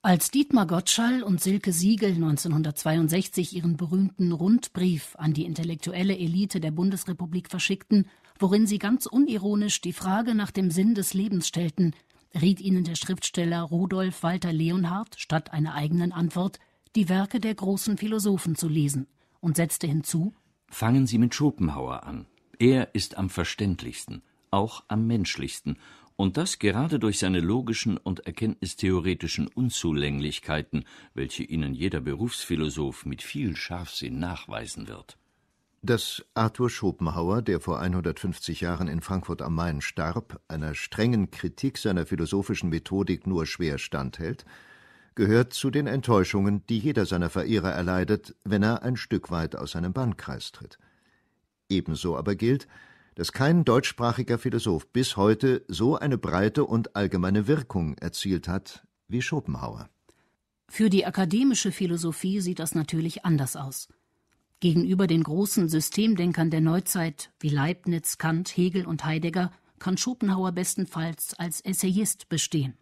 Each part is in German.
Als Dietmar Gottschall und Silke Siegel 1962 ihren berühmten Rundbrief an die intellektuelle Elite der Bundesrepublik verschickten, worin sie ganz unironisch die Frage nach dem Sinn des Lebens stellten, riet ihnen der Schriftsteller Rudolf Walter Leonhardt statt einer eigenen Antwort, die Werke der großen Philosophen zu lesen und setzte hinzu: Fangen Sie mit Schopenhauer an. Er ist am verständlichsten, auch am menschlichsten und das gerade durch seine logischen und erkenntnistheoretischen Unzulänglichkeiten, welche ihnen jeder Berufsphilosoph mit viel Scharfsinn nachweisen wird. Dass Arthur Schopenhauer, der vor 150 Jahren in Frankfurt am Main starb, einer strengen Kritik seiner philosophischen Methodik nur schwer standhält, gehört zu den Enttäuschungen, die jeder seiner Verehrer erleidet, wenn er ein Stück weit aus seinem Bannkreis tritt. Ebenso aber gilt, dass kein deutschsprachiger Philosoph bis heute so eine breite und allgemeine Wirkung erzielt hat wie Schopenhauer. Für die akademische Philosophie sieht das natürlich anders aus. Gegenüber den großen Systemdenkern der Neuzeit wie Leibniz, Kant, Hegel und Heidegger kann Schopenhauer bestenfalls als Essayist bestehen.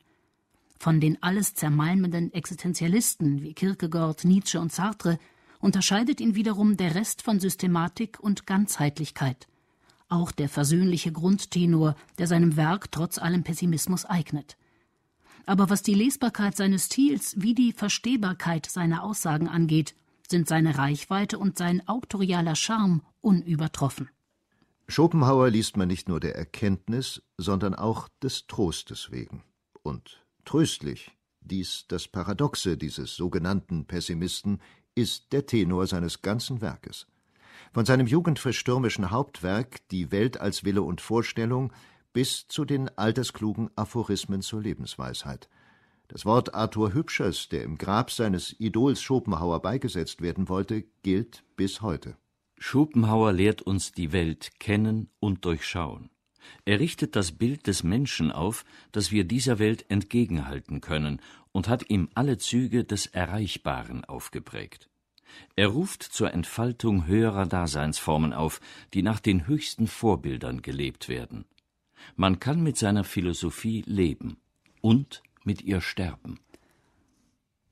Von den alles zermalmenden Existenzialisten wie Kierkegaard, Nietzsche und Sartre unterscheidet ihn wiederum der Rest von Systematik und Ganzheitlichkeit – auch der versöhnliche Grundtenor, der seinem Werk trotz allem Pessimismus eignet. Aber was die Lesbarkeit seines Stils wie die Verstehbarkeit seiner Aussagen angeht, sind seine Reichweite und sein autorialer Charme unübertroffen. Schopenhauer liest man nicht nur der Erkenntnis, sondern auch des Trostes wegen. Und tröstlich, dies das Paradoxe dieses sogenannten Pessimisten, ist der Tenor seines ganzen Werkes. Von seinem jugendverstürmischen Hauptwerk Die Welt als Wille und Vorstellung bis zu den altersklugen Aphorismen zur Lebensweisheit. Das Wort Arthur Hübschers, der im Grab seines Idols Schopenhauer beigesetzt werden wollte, gilt bis heute. Schopenhauer lehrt uns die Welt kennen und durchschauen. Er richtet das Bild des Menschen auf, das wir dieser Welt entgegenhalten können, und hat ihm alle Züge des Erreichbaren aufgeprägt. Er ruft zur Entfaltung höherer Daseinsformen auf, die nach den höchsten Vorbildern gelebt werden. Man kann mit seiner Philosophie leben und mit ihr sterben.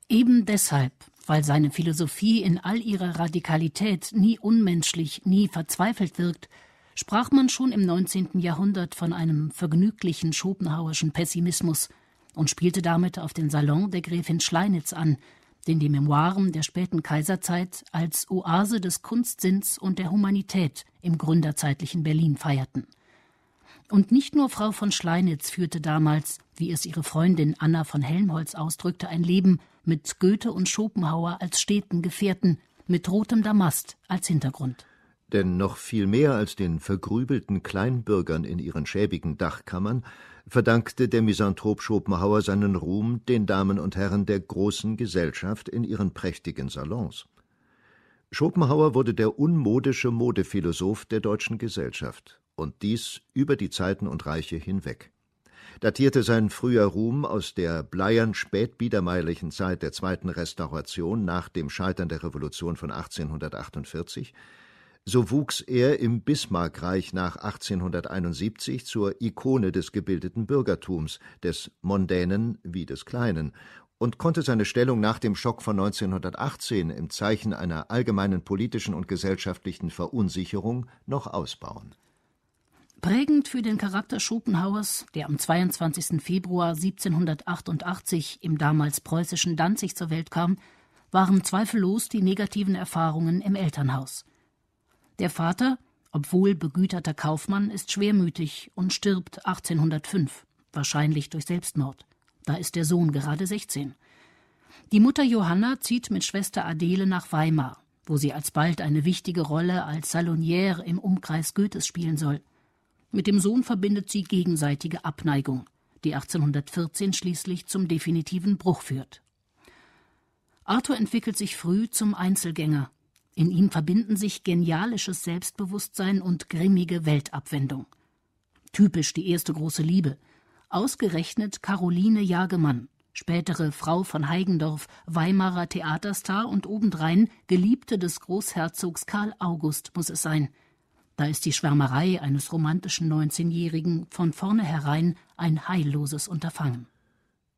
Eben deshalb, weil seine Philosophie in all ihrer Radikalität nie unmenschlich, nie verzweifelt wirkt, sprach man schon im 19. Jahrhundert von einem vergnüglichen schopenhauerschen Pessimismus und spielte damit auf den Salon der Gräfin Schleinitz an, den die Memoiren der späten Kaiserzeit als Oase des Kunstsinns und der Humanität im gründerzeitlichen Berlin feierten. Und nicht nur Frau von Schleinitz führte damals, wie es ihre Freundin Anna von Helmholtz ausdrückte, ein Leben mit Goethe und Schopenhauer als steten Gefährten, mit rotem Damast als Hintergrund. Denn noch viel mehr als den vergrübelten Kleinbürgern in ihren schäbigen Dachkammern verdankte der Misanthrop Schopenhauer seinen Ruhm den Damen und Herren der großen Gesellschaft in ihren prächtigen Salons. Schopenhauer wurde der unmodische Modephilosoph der deutschen Gesellschaft, und dies über die Zeiten und Reiche hinweg. Datierte sein früher Ruhm aus der bleiern spätbiedermeierlichen Zeit der zweiten Restauration nach dem Scheitern der Revolution von 1848, so wuchs er im Bismarckreich nach 1871 zur Ikone des gebildeten Bürgertums, des Mondänen wie des Kleinen, und konnte seine Stellung nach dem Schock von 1918 im Zeichen einer allgemeinen politischen und gesellschaftlichen Verunsicherung noch ausbauen. Prägend für den Charakter Schopenhauers, der am 22. Februar 1788 im damals preußischen Danzig zur Welt kam, waren zweifellos die negativen Erfahrungen im Elternhaus. Der Vater, obwohl begüterter Kaufmann, ist schwermütig und stirbt 1805, wahrscheinlich durch Selbstmord. Da ist der Sohn gerade 16. Die Mutter Johanna zieht mit Schwester Adele nach Weimar, wo sie alsbald eine wichtige Rolle als Salonière im Umkreis Goethes spielen soll. Mit dem Sohn verbindet sie gegenseitige Abneigung, die 1814 schließlich zum definitiven Bruch führt. Arthur entwickelt sich früh zum Einzelgänger in ihm verbinden sich genialisches Selbstbewusstsein und grimmige Weltabwendung. Typisch die erste große Liebe. Ausgerechnet Caroline Jagemann, spätere Frau von Heigendorf, Weimarer Theaterstar und obendrein Geliebte des Großherzogs Karl August muss es sein. Da ist die Schwärmerei eines romantischen 19-Jährigen von vornherein ein heilloses Unterfangen.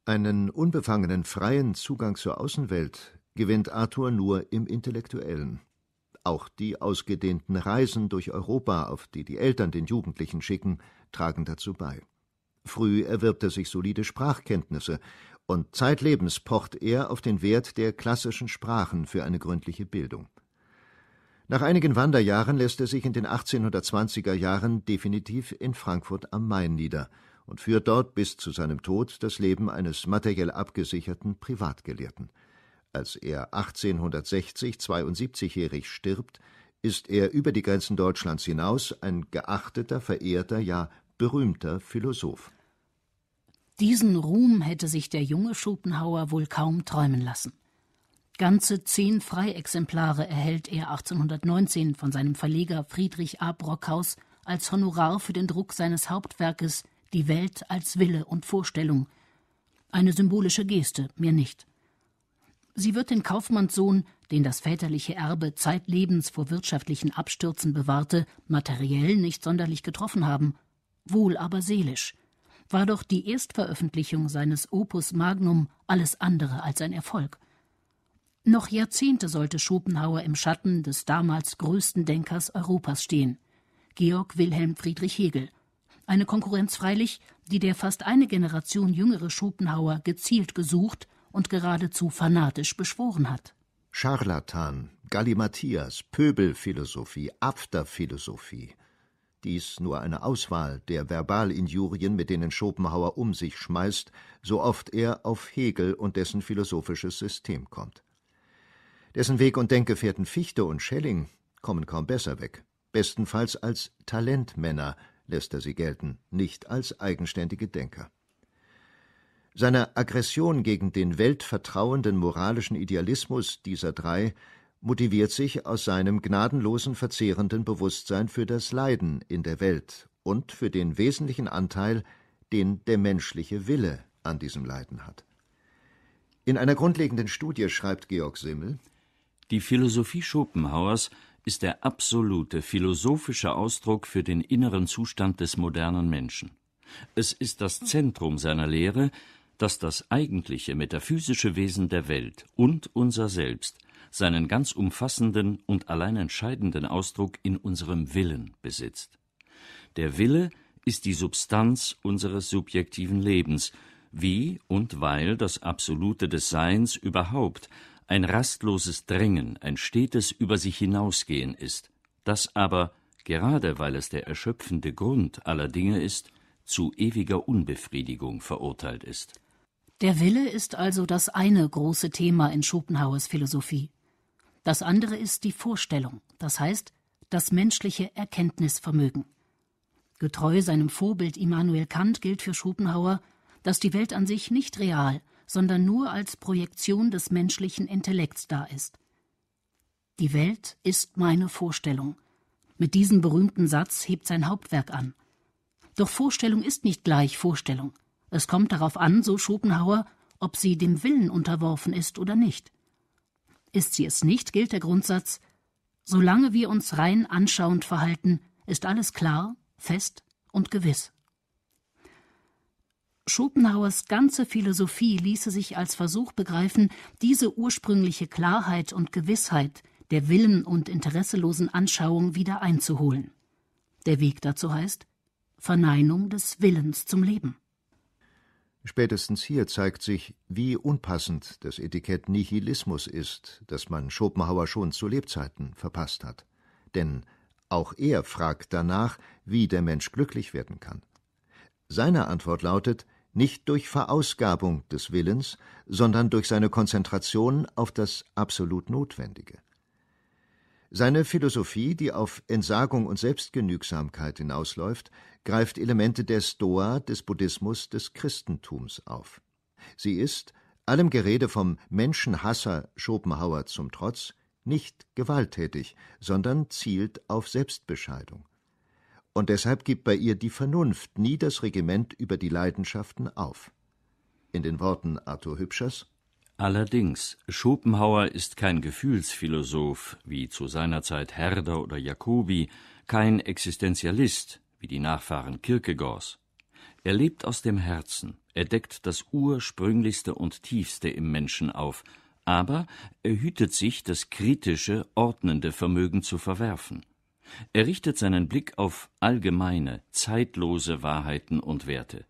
Einen unbefangenen, freien Zugang zur Außenwelt gewinnt Arthur nur im Intellektuellen. Auch die ausgedehnten Reisen durch Europa, auf die die Eltern den Jugendlichen schicken, tragen dazu bei. Früh erwirbt er sich solide Sprachkenntnisse, und zeitlebens pocht er auf den Wert der klassischen Sprachen für eine gründliche Bildung. Nach einigen Wanderjahren lässt er sich in den 1820er Jahren definitiv in Frankfurt am Main nieder und führt dort bis zu seinem Tod das Leben eines materiell abgesicherten Privatgelehrten. Als er 1860 72-jährig stirbt, ist er über die Grenzen Deutschlands hinaus ein geachteter, verehrter, ja berühmter Philosoph. Diesen Ruhm hätte sich der junge Schopenhauer wohl kaum träumen lassen. Ganze zehn Freiexemplare erhält er 1819 von seinem Verleger Friedrich A. Brockhaus als Honorar für den Druck seines Hauptwerkes Die Welt als Wille und Vorstellung. Eine symbolische Geste, mehr nicht. Sie wird den Kaufmannssohn, den das väterliche Erbe zeitlebens vor wirtschaftlichen Abstürzen bewahrte, materiell nicht sonderlich getroffen haben, wohl aber seelisch – war doch die Erstveröffentlichung seines Opus Magnum alles andere als ein Erfolg. Noch Jahrzehnte sollte Schopenhauer im Schatten des damals größten Denkers Europas stehen, Georg Wilhelm Friedrich Hegel. Eine Konkurrenz freilich, die der fast eine Generation jüngere Schopenhauer gezielt gesucht und geradezu fanatisch beschworen hat. Scharlatan, Gallimathias, Pöbelphilosophie, Afterphilosophie – dies nur eine Auswahl der Verbalinjurien, mit denen Schopenhauer um sich schmeißt, so oft er auf Hegel und dessen philosophisches System kommt. Dessen Weg- und Denkgefährten Fichte und Schelling kommen kaum besser weg. Bestenfalls als Talentmänner lässt er sie gelten, nicht als eigenständige Denker. Seine Aggression gegen den weltvertrauenden moralischen Idealismus dieser drei motiviert sich aus seinem gnadenlosen, verzehrenden Bewusstsein für das Leiden in der Welt und für den wesentlichen Anteil, den der menschliche Wille an diesem Leiden hat. In einer grundlegenden Studie schreibt Georg Simmel Die Philosophie Schopenhauers ist der absolute philosophische Ausdruck für den inneren Zustand des modernen Menschen. Es ist das Zentrum seiner Lehre, dass das eigentliche metaphysische Wesen der Welt und unser Selbst seinen ganz umfassenden und allein entscheidenden Ausdruck in unserem Willen besitzt. Der Wille ist die Substanz unseres subjektiven Lebens, wie und weil das Absolute des Seins überhaupt ein rastloses Drängen, ein stetes Über sich hinausgehen ist, das aber, gerade weil es der erschöpfende Grund aller Dinge ist, zu ewiger Unbefriedigung verurteilt ist. Der Wille ist also das eine große Thema in Schopenhauers Philosophie. Das andere ist die Vorstellung, das heißt das menschliche Erkenntnisvermögen. Getreu seinem Vorbild Immanuel Kant gilt für Schopenhauer, dass die Welt an sich nicht real, sondern nur als Projektion des menschlichen Intellekts da ist. Die Welt ist meine Vorstellung. Mit diesem berühmten Satz hebt sein Hauptwerk an. Doch Vorstellung ist nicht gleich Vorstellung. Es kommt darauf an, so Schopenhauer, ob sie dem Willen unterworfen ist oder nicht. Ist sie es nicht, gilt der Grundsatz Solange wir uns rein anschauend verhalten, ist alles klar, fest und gewiss. Schopenhauers ganze Philosophie ließe sich als Versuch begreifen, diese ursprüngliche Klarheit und Gewissheit der willen- und interesselosen Anschauung wieder einzuholen. Der Weg dazu heißt Verneinung des Willens zum Leben. Spätestens hier zeigt sich, wie unpassend das Etikett Nihilismus ist, das man Schopenhauer schon zu Lebzeiten verpasst hat. Denn auch er fragt danach, wie der Mensch glücklich werden kann. Seine Antwort lautet, nicht durch Verausgabung des Willens, sondern durch seine Konzentration auf das absolut Notwendige. Seine Philosophie, die auf Entsagung und Selbstgenügsamkeit hinausläuft, greift Elemente der Stoa, des Buddhismus, des Christentums auf. Sie ist, allem Gerede vom Menschenhasser Schopenhauer zum Trotz, nicht gewalttätig, sondern zielt auf Selbstbescheidung. Und deshalb gibt bei ihr die Vernunft nie das Regiment über die Leidenschaften auf. In den Worten Arthur Hübschers Allerdings, Schopenhauer ist kein Gefühlsphilosoph wie zu seiner Zeit Herder oder Jacobi, kein Existenzialist wie die Nachfahren Kierkegaards. Er lebt aus dem Herzen, Er deckt das Ursprünglichste und Tiefste im Menschen auf, aber er hütet sich, das kritische, ordnende Vermögen zu verwerfen. Er richtet seinen Blick auf allgemeine, zeitlose Wahrheiten und Werte.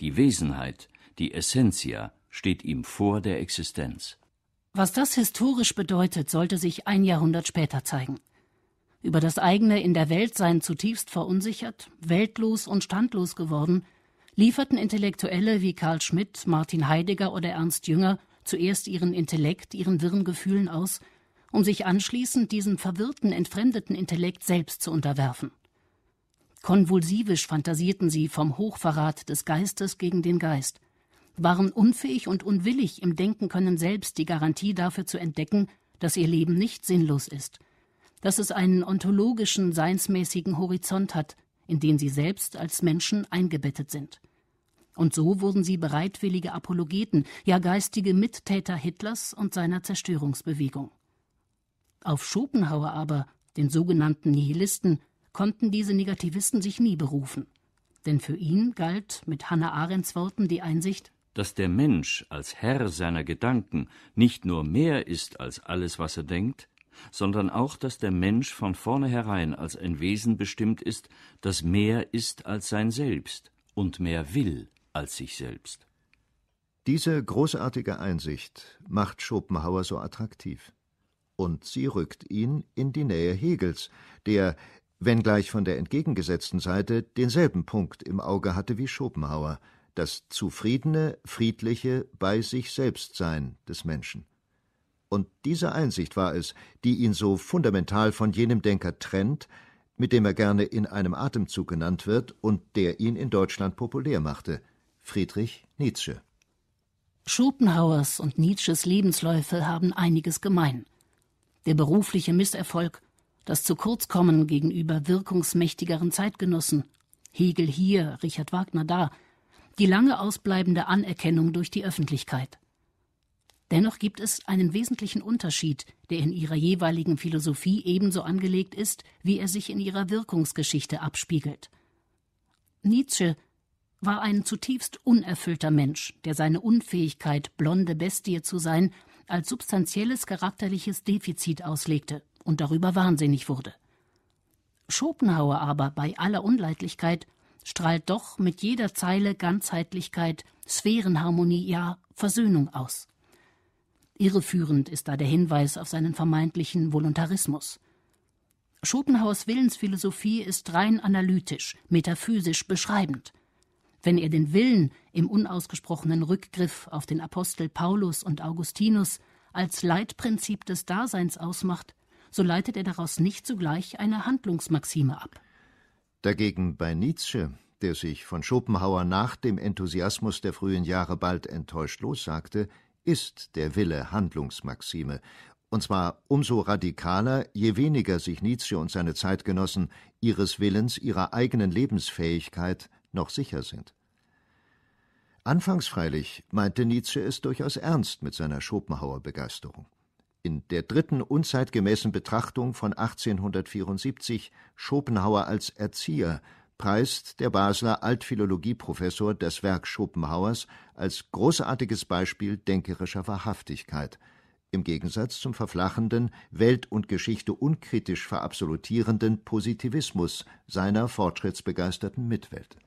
Die Wesenheit, die Essentia, steht ihm vor der Existenz. Was das historisch bedeutet, sollte sich ein Jahrhundert später zeigen. Über das eigene in der Welt sein zutiefst verunsichert, weltlos und standlos geworden, lieferten Intellektuelle wie Karl Schmidt, Martin Heidegger oder Ernst Jünger zuerst ihren Intellekt, ihren wirren Gefühlen aus, um sich anschließend diesem verwirrten, entfremdeten Intellekt selbst zu unterwerfen. Konvulsivisch fantasierten sie vom Hochverrat des Geistes gegen den Geist, waren unfähig und unwillig, im Denken können selbst die Garantie dafür zu entdecken, dass ihr Leben nicht sinnlos ist, dass es einen ontologischen, seinsmäßigen Horizont hat, in den sie selbst als Menschen eingebettet sind. Und so wurden sie bereitwillige Apologeten, ja geistige Mittäter Hitlers und seiner Zerstörungsbewegung. Auf Schopenhauer aber, den sogenannten Nihilisten, konnten diese Negativisten sich nie berufen. Denn für ihn galt mit Hannah Arendts Worten die Einsicht, dass der Mensch als Herr seiner Gedanken nicht nur mehr ist als alles, was er denkt, sondern auch, dass der Mensch von vornherein als ein Wesen bestimmt ist, das mehr ist als sein Selbst und mehr will als sich selbst. Diese großartige Einsicht macht Schopenhauer so attraktiv. Und sie rückt ihn in die Nähe Hegels, der, wenngleich von der entgegengesetzten Seite, denselben Punkt im Auge hatte wie Schopenhauer, das zufriedene, friedliche Bei sich selbst Sein des Menschen. Und diese Einsicht war es, die ihn so fundamental von jenem Denker trennt, mit dem er gerne in einem Atemzug genannt wird und der ihn in Deutschland populär machte, Friedrich Nietzsche. Schopenhauers und Nietzsches Lebensläufe haben einiges gemein. Der berufliche Misserfolg, das Zukurzkommen gegenüber wirkungsmächtigeren Zeitgenossen, Hegel hier, Richard Wagner da, die lange ausbleibende Anerkennung durch die Öffentlichkeit. Dennoch gibt es einen wesentlichen Unterschied, der in ihrer jeweiligen Philosophie ebenso angelegt ist, wie er sich in ihrer Wirkungsgeschichte abspiegelt. Nietzsche war ein zutiefst unerfüllter Mensch, der seine Unfähigkeit, blonde Bestie zu sein, als substanzielles charakterliches Defizit auslegte und darüber wahnsinnig wurde. Schopenhauer aber bei aller Unleidlichkeit strahlt doch mit jeder Zeile Ganzheitlichkeit, Sphärenharmonie, ja Versöhnung aus. Irreführend ist da der Hinweis auf seinen vermeintlichen Voluntarismus. Schopenhauers Willensphilosophie ist rein analytisch, metaphysisch beschreibend. Wenn er den Willen im unausgesprochenen Rückgriff auf den Apostel Paulus und Augustinus als Leitprinzip des Daseins ausmacht, so leitet er daraus nicht zugleich eine Handlungsmaxime ab. Dagegen bei Nietzsche, der sich von Schopenhauer nach dem Enthusiasmus der frühen Jahre bald enttäuscht lossagte, ist der Wille Handlungsmaxime, und zwar umso radikaler, je weniger sich Nietzsche und seine Zeitgenossen ihres Willens, ihrer eigenen Lebensfähigkeit noch sicher sind. Anfangs freilich meinte Nietzsche es durchaus ernst mit seiner Schopenhauer Begeisterung. In der dritten unzeitgemäßen Betrachtung von 1874 Schopenhauer als Erzieher preist der Basler Altphilologieprofessor das Werk Schopenhauers als großartiges Beispiel denkerischer Wahrhaftigkeit, im Gegensatz zum verflachenden, Welt und Geschichte unkritisch verabsolutierenden Positivismus seiner fortschrittsbegeisterten Mitwelt.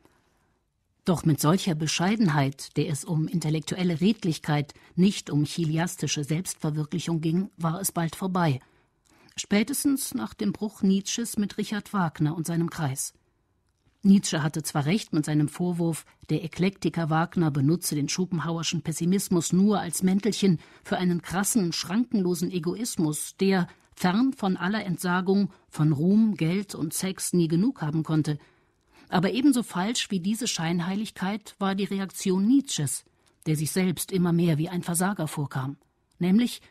Doch mit solcher Bescheidenheit, der es um intellektuelle Redlichkeit, nicht um chiliastische Selbstverwirklichung ging, war es bald vorbei. Spätestens nach dem Bruch Nietzsches mit Richard Wagner und seinem Kreis. Nietzsche hatte zwar recht mit seinem Vorwurf, der Eklektiker Wagner benutze den Schopenhauerschen Pessimismus nur als Mäntelchen für einen krassen, schrankenlosen Egoismus, der, fern von aller Entsagung, von Ruhm, Geld und Sex nie genug haben konnte. Aber ebenso falsch wie diese Scheinheiligkeit war die Reaktion Nietzsches, der sich selbst immer mehr wie ein Versager vorkam, nämlich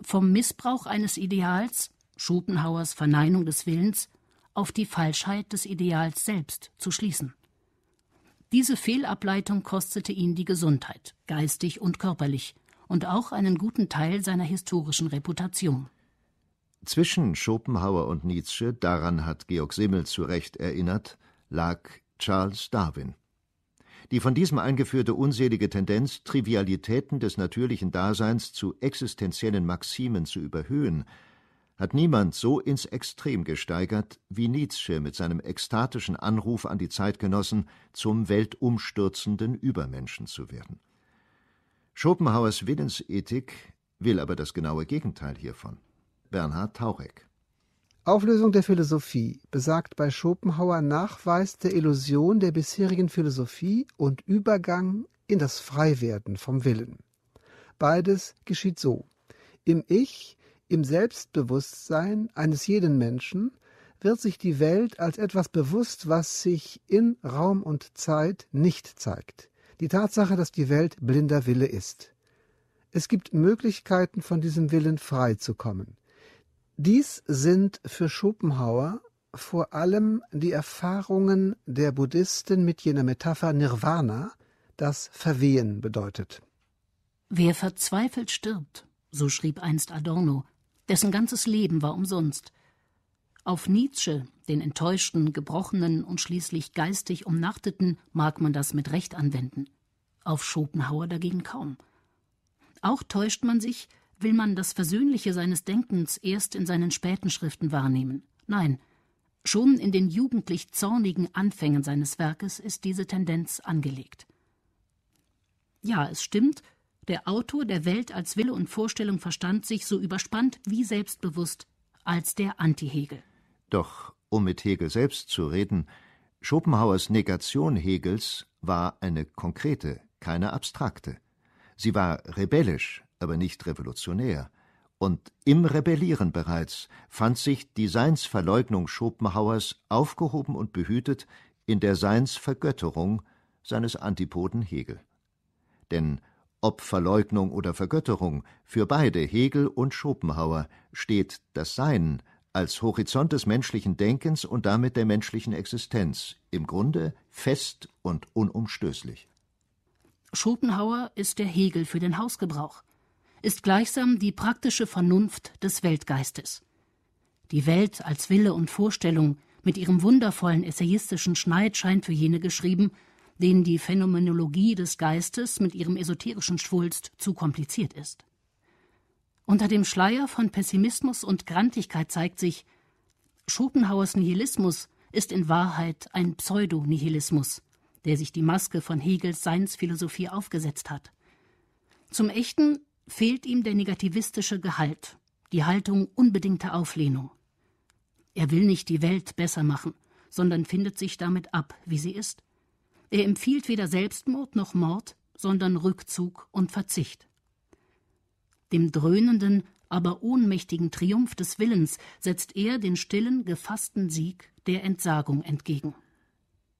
vom Missbrauch eines Ideals, Schopenhauers Verneinung des Willens, auf die Falschheit des Ideals selbst zu schließen. Diese Fehlableitung kostete ihn die Gesundheit, geistig und körperlich, und auch einen guten Teil seiner historischen Reputation. Zwischen Schopenhauer und Nietzsche, daran hat Georg Simmel zu Recht erinnert, lag Charles Darwin. Die von diesem eingeführte unselige Tendenz, Trivialitäten des natürlichen Daseins zu existenziellen Maximen zu überhöhen, hat niemand so ins Extrem gesteigert wie Nietzsche mit seinem ekstatischen Anruf an die Zeitgenossen, zum weltumstürzenden Übermenschen zu werden. Schopenhauers Willensethik will aber das genaue Gegenteil hiervon. Bernhard Taureck Auflösung der Philosophie besagt bei Schopenhauer Nachweis der Illusion der bisherigen Philosophie und Übergang in das Freiwerden vom Willen. Beides geschieht so. Im Ich, im Selbstbewusstsein eines jeden Menschen wird sich die Welt als etwas bewusst, was sich in Raum und Zeit nicht zeigt. Die Tatsache, dass die Welt blinder Wille ist. Es gibt Möglichkeiten, von diesem Willen frei zu kommen. Dies sind für Schopenhauer vor allem die Erfahrungen der Buddhisten mit jener Metapher Nirvana, das Verwehen bedeutet. Wer verzweifelt stirbt, so schrieb einst Adorno, dessen ganzes Leben war umsonst. Auf Nietzsche, den enttäuschten, gebrochenen und schließlich geistig umnachteten, mag man das mit Recht anwenden. Auf Schopenhauer dagegen kaum. Auch täuscht man sich, will man das Versöhnliche seines Denkens erst in seinen späten Schriften wahrnehmen. Nein, schon in den jugendlich zornigen Anfängen seines Werkes ist diese Tendenz angelegt. Ja, es stimmt, der Autor der Welt als Wille und Vorstellung verstand sich so überspannt wie selbstbewusst als der Anti-Hegel. Doch um mit Hegel selbst zu reden, Schopenhauers Negation Hegels war eine konkrete, keine abstrakte. Sie war rebellisch, aber nicht revolutionär. Und im Rebellieren bereits fand sich die Seinsverleugnung Schopenhauers aufgehoben und behütet in der Seinsvergötterung seines Antipoden Hegel. Denn ob Verleugnung oder Vergötterung, für beide Hegel und Schopenhauer steht das Sein als Horizont des menschlichen Denkens und damit der menschlichen Existenz im Grunde fest und unumstößlich. Schopenhauer ist der Hegel für den Hausgebrauch ist gleichsam die praktische Vernunft des Weltgeistes. Die Welt als Wille und Vorstellung mit ihrem wundervollen essayistischen Schneid scheint für jene geschrieben, denen die Phänomenologie des Geistes mit ihrem esoterischen Schwulst zu kompliziert ist. Unter dem Schleier von Pessimismus und Grantigkeit zeigt sich, Schopenhauers Nihilismus ist in Wahrheit ein Pseudonihilismus, der sich die Maske von Hegels Seinsphilosophie aufgesetzt hat. Zum echten fehlt ihm der negativistische Gehalt, die Haltung unbedingter Auflehnung. Er will nicht die Welt besser machen, sondern findet sich damit ab, wie sie ist. Er empfiehlt weder Selbstmord noch Mord, sondern Rückzug und Verzicht. Dem dröhnenden, aber ohnmächtigen Triumph des Willens setzt er den stillen, gefassten Sieg der Entsagung entgegen.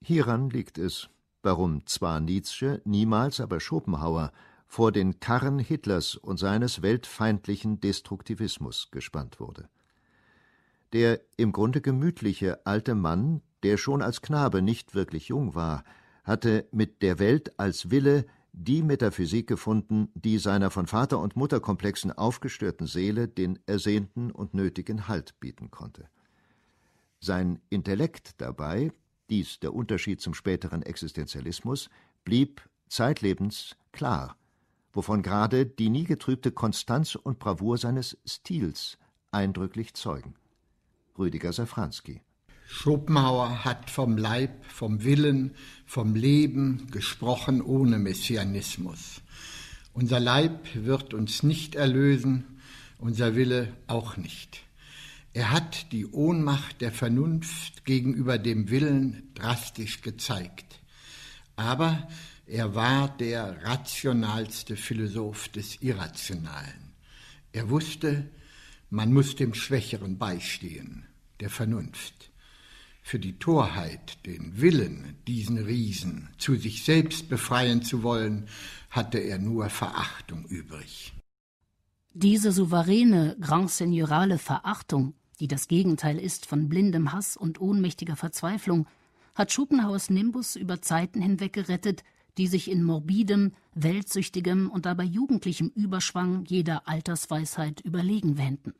Hieran liegt es, warum zwar Nietzsche, niemals aber Schopenhauer vor den Karren Hitlers und seines weltfeindlichen Destruktivismus gespannt wurde. Der im Grunde gemütliche alte Mann, der schon als Knabe nicht wirklich jung war, hatte mit der Welt als Wille die Metaphysik gefunden, die seiner von Vater- und Mutterkomplexen aufgestörten Seele den ersehnten und nötigen Halt bieten konnte. Sein Intellekt dabei, dies der Unterschied zum späteren Existenzialismus, blieb zeitlebens klar wovon gerade die nie getrübte Konstanz und Bravour seines Stils eindrücklich zeugen. Rüdiger Safranski Schopenhauer hat vom Leib, vom Willen, vom Leben gesprochen ohne Messianismus. Unser Leib wird uns nicht erlösen, unser Wille auch nicht. Er hat die Ohnmacht der Vernunft gegenüber dem Willen drastisch gezeigt. Aber er war der rationalste Philosoph des Irrationalen. Er wusste, man muss dem Schwächeren beistehen, der Vernunft. Für die Torheit, den Willen, diesen Riesen zu sich selbst befreien zu wollen, hatte er nur Verachtung übrig. Diese souveräne, grand seigneurale Verachtung, die das Gegenteil ist von blindem Hass und ohnmächtiger Verzweiflung, hat Schopenhauers Nimbus über Zeiten hinweg gerettet, die sich in morbidem, weltsüchtigem und dabei jugendlichem Überschwang jeder Altersweisheit überlegen wähnten.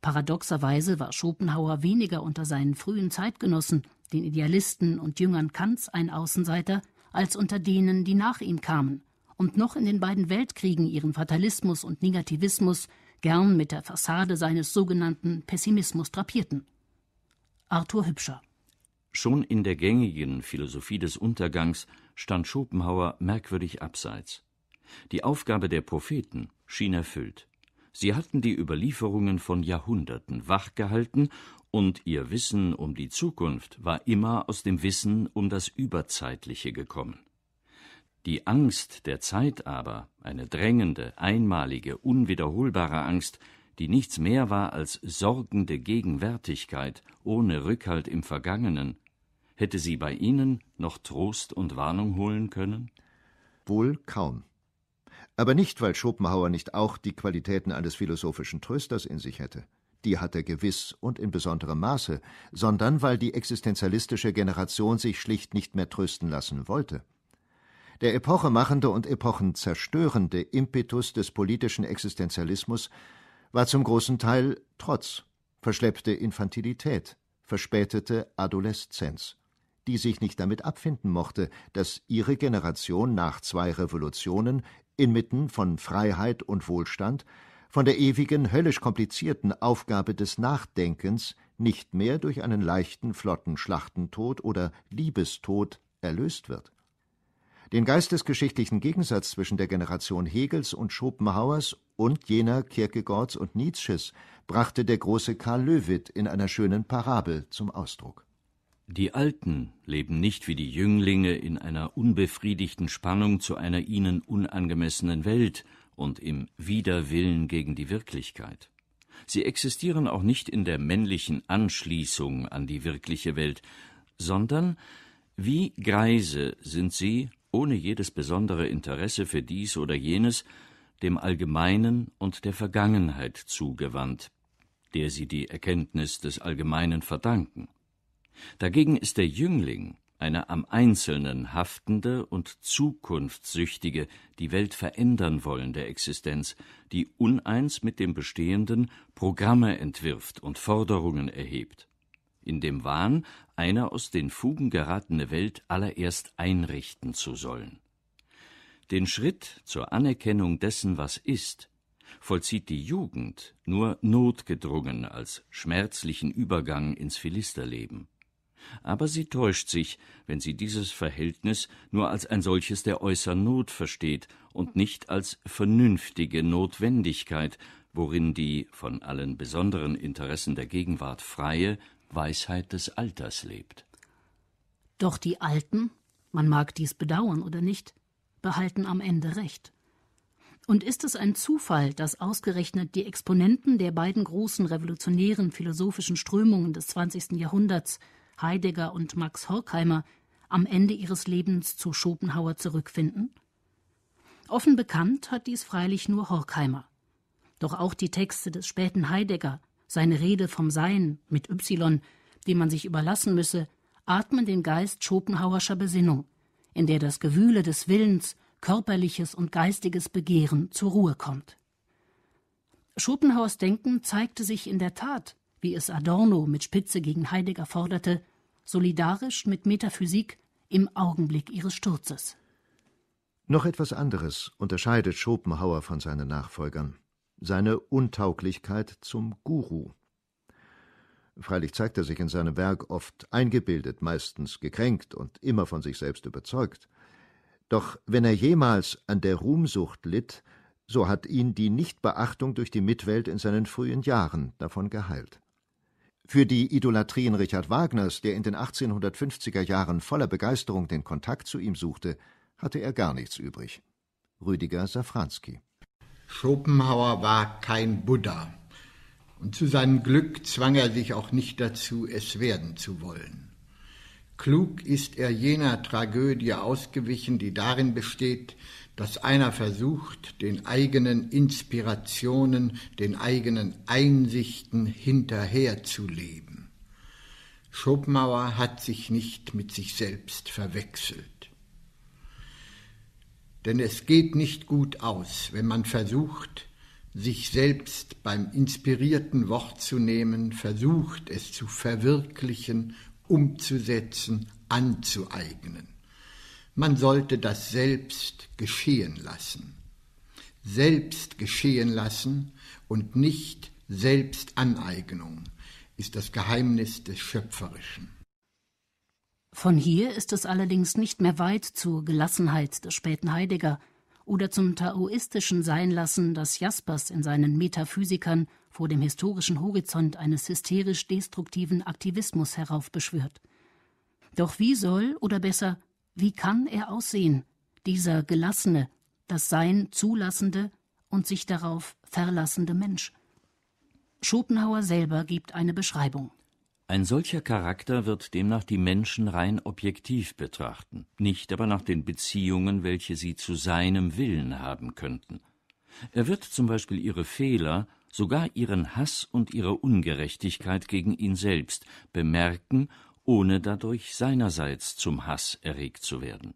Paradoxerweise war Schopenhauer weniger unter seinen frühen Zeitgenossen, den Idealisten und Jüngern Kants, ein Außenseiter, als unter denen, die nach ihm kamen und noch in den beiden Weltkriegen ihren Fatalismus und Negativismus gern mit der Fassade seines sogenannten Pessimismus drapierten. Arthur Hübscher Schon in der gängigen Philosophie des Untergangs stand Schopenhauer merkwürdig abseits. Die Aufgabe der Propheten schien erfüllt. Sie hatten die Überlieferungen von Jahrhunderten wachgehalten, und ihr Wissen um die Zukunft war immer aus dem Wissen um das Überzeitliche gekommen. Die Angst der Zeit aber, eine drängende, einmalige, unwiederholbare Angst, die nichts mehr war als sorgende Gegenwärtigkeit ohne Rückhalt im Vergangenen, hätte sie bei Ihnen noch Trost und Warnung holen können? Wohl kaum. Aber nicht, weil Schopenhauer nicht auch die Qualitäten eines philosophischen Trösters in sich hätte. Die hat er gewiss und in besonderem Maße, sondern weil die existenzialistische Generation sich schlicht nicht mehr trösten lassen wollte. Der epochemachende und epochenzerstörende Impetus des politischen Existenzialismus war zum großen Teil Trotz, verschleppte Infantilität, verspätete Adoleszenz, die sich nicht damit abfinden mochte, dass ihre Generation nach zwei Revolutionen inmitten von Freiheit und Wohlstand von der ewigen, höllisch komplizierten Aufgabe des Nachdenkens nicht mehr durch einen leichten, flotten Schlachtentod oder Liebestod erlöst wird. Den geistesgeschichtlichen Gegensatz zwischen der Generation Hegels und Schopenhauers und jener Kierkegaards und Nietzsches brachte der große Karl Löwit in einer schönen Parabel zum Ausdruck. Die Alten leben nicht wie die Jünglinge in einer unbefriedigten Spannung zu einer ihnen unangemessenen Welt und im Widerwillen gegen die Wirklichkeit. Sie existieren auch nicht in der männlichen Anschließung an die wirkliche Welt, sondern wie Greise sind sie, ohne jedes besondere Interesse für dies oder jenes, dem Allgemeinen und der Vergangenheit zugewandt, der sie die Erkenntnis des Allgemeinen verdanken. Dagegen ist der Jüngling eine am Einzelnen haftende und zukunftssüchtige, die Welt verändern wollende Existenz, die uneins mit dem Bestehenden Programme entwirft und Forderungen erhebt. In dem Wahn, eine aus den Fugen geratene Welt allererst einrichten zu sollen. Den Schritt zur Anerkennung dessen, was ist, vollzieht die Jugend nur notgedrungen als schmerzlichen Übergang ins Philisterleben aber sie täuscht sich, wenn sie dieses Verhältnis nur als ein solches der äußeren Not versteht und nicht als vernünftige Notwendigkeit, worin die von allen besonderen Interessen der Gegenwart freie Weisheit des Alters lebt. Doch die Alten, man mag dies bedauern oder nicht, behalten am Ende Recht. Und ist es ein Zufall, dass ausgerechnet die Exponenten der beiden großen revolutionären philosophischen Strömungen des 20. Jahrhunderts Heidegger und Max Horkheimer am Ende ihres Lebens zu Schopenhauer zurückfinden? Offen bekannt hat dies freilich nur Horkheimer. Doch auch die Texte des späten Heidegger, seine Rede vom Sein mit Y, dem man sich überlassen müsse, atmen den Geist Schopenhauerscher Besinnung, in der das Gewühle des Willens, körperliches und geistiges Begehren zur Ruhe kommt. Schopenhauers Denken zeigte sich in der Tat, wie es Adorno mit Spitze gegen Heidegger forderte, solidarisch mit Metaphysik im Augenblick ihres Sturzes. Noch etwas anderes unterscheidet Schopenhauer von seinen Nachfolgern seine Untauglichkeit zum Guru. Freilich zeigt er sich in seinem Werk oft eingebildet, meistens gekränkt und immer von sich selbst überzeugt. Doch wenn er jemals an der Ruhmsucht litt, so hat ihn die Nichtbeachtung durch die Mitwelt in seinen frühen Jahren davon geheilt. Für die Idolatrien Richard Wagners, der in den 1850er Jahren voller Begeisterung den Kontakt zu ihm suchte, hatte er gar nichts übrig. Rüdiger Safranski. Schopenhauer war kein Buddha. Und zu seinem Glück zwang er sich auch nicht dazu, es werden zu wollen. Klug ist er jener Tragödie ausgewichen, die darin besteht, dass einer versucht, den eigenen Inspirationen, den eigenen Einsichten hinterherzuleben. Schopenhauer hat sich nicht mit sich selbst verwechselt. Denn es geht nicht gut aus, wenn man versucht, sich selbst beim inspirierten Wort zu nehmen, versucht es zu verwirklichen, umzusetzen, anzueignen. Man sollte das selbst geschehen lassen. Selbst geschehen lassen und nicht Selbstaneignung ist das Geheimnis des Schöpferischen. Von hier ist es allerdings nicht mehr weit zur Gelassenheit des späten Heidegger oder zum taoistischen Seinlassen, das Jaspers in seinen Metaphysikern vor dem historischen Horizont eines hysterisch destruktiven Aktivismus heraufbeschwört. Doch wie soll, oder besser, wie kann er aussehen, dieser gelassene, das Sein zulassende und sich darauf verlassende Mensch? Schopenhauer selber gibt eine Beschreibung. Ein solcher Charakter wird demnach die Menschen rein objektiv betrachten, nicht aber nach den Beziehungen, welche sie zu seinem Willen haben könnten. Er wird zum Beispiel ihre Fehler, sogar ihren Hass und ihre Ungerechtigkeit gegen ihn selbst bemerken, ohne dadurch seinerseits zum Hass erregt zu werden.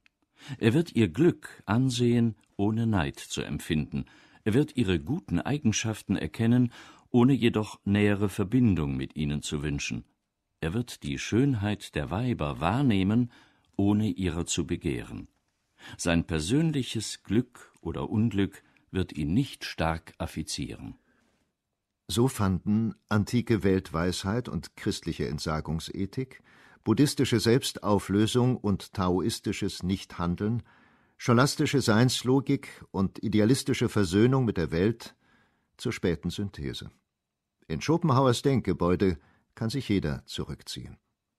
Er wird ihr Glück ansehen, ohne Neid zu empfinden, er wird ihre guten Eigenschaften erkennen, ohne jedoch nähere Verbindung mit ihnen zu wünschen. Er wird die Schönheit der Weiber wahrnehmen, ohne ihrer zu begehren. Sein persönliches Glück oder Unglück wird ihn nicht stark affizieren. So fanden antike Weltweisheit und christliche Entsagungsethik, buddhistische Selbstauflösung und taoistisches Nichthandeln, scholastische Seinslogik und idealistische Versöhnung mit der Welt zur späten Synthese. In Schopenhauers Denkgebäude kann sich jeder zurückziehen.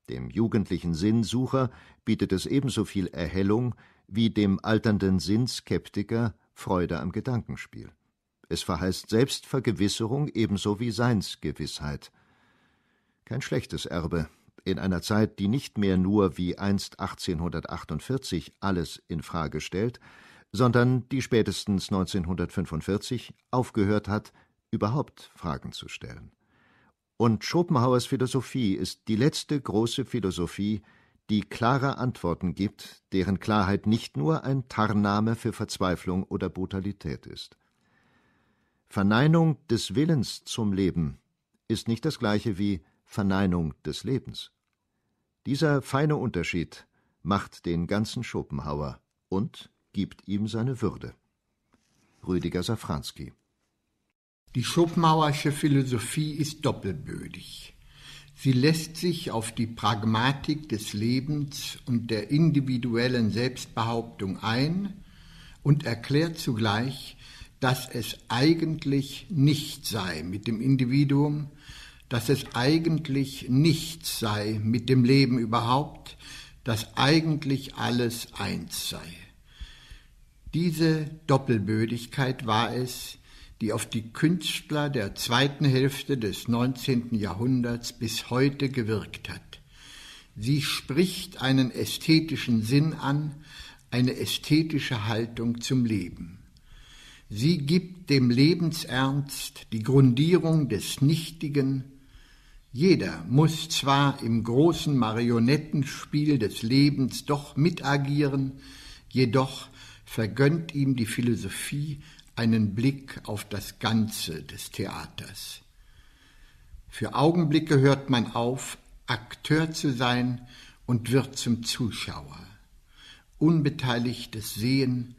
Dem jugendlichen Sinnsucher bietet es ebenso viel Erhellung wie dem alternden Sinnskeptiker Freude am Gedankenspiel. Es verheißt Selbstvergewisserung ebenso wie Seinsgewissheit. Kein schlechtes Erbe in einer Zeit, die nicht mehr nur wie einst 1848 alles in Frage stellt, sondern die spätestens 1945 aufgehört hat, überhaupt Fragen zu stellen. Und Schopenhauers Philosophie ist die letzte große Philosophie, die klare Antworten gibt, deren Klarheit nicht nur ein Tarnname für Verzweiflung oder Brutalität ist. Verneinung des Willens zum Leben ist nicht das gleiche wie Verneinung des Lebens. Dieser feine Unterschied macht den ganzen Schopenhauer und gibt ihm seine Würde. Rüdiger Safranski die Schopenhauersche Philosophie ist doppelbödig. Sie lässt sich auf die Pragmatik des Lebens und der individuellen Selbstbehauptung ein und erklärt zugleich, dass es eigentlich nichts sei mit dem Individuum, dass es eigentlich nichts sei mit dem Leben überhaupt, dass eigentlich alles eins sei. Diese Doppelbödigkeit war es, die auf die Künstler der zweiten Hälfte des 19. Jahrhunderts bis heute gewirkt hat. Sie spricht einen ästhetischen Sinn an, eine ästhetische Haltung zum Leben. Sie gibt dem Lebensernst die Grundierung des Nichtigen. Jeder muss zwar im großen Marionettenspiel des Lebens doch mitagieren, jedoch vergönnt ihm die Philosophie einen Blick auf das Ganze des Theaters. Für Augenblicke hört man auf, Akteur zu sein und wird zum Zuschauer. Unbeteiligtes Sehen,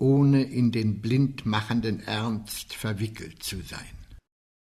ohne in den blindmachenden Ernst verwickelt zu sein.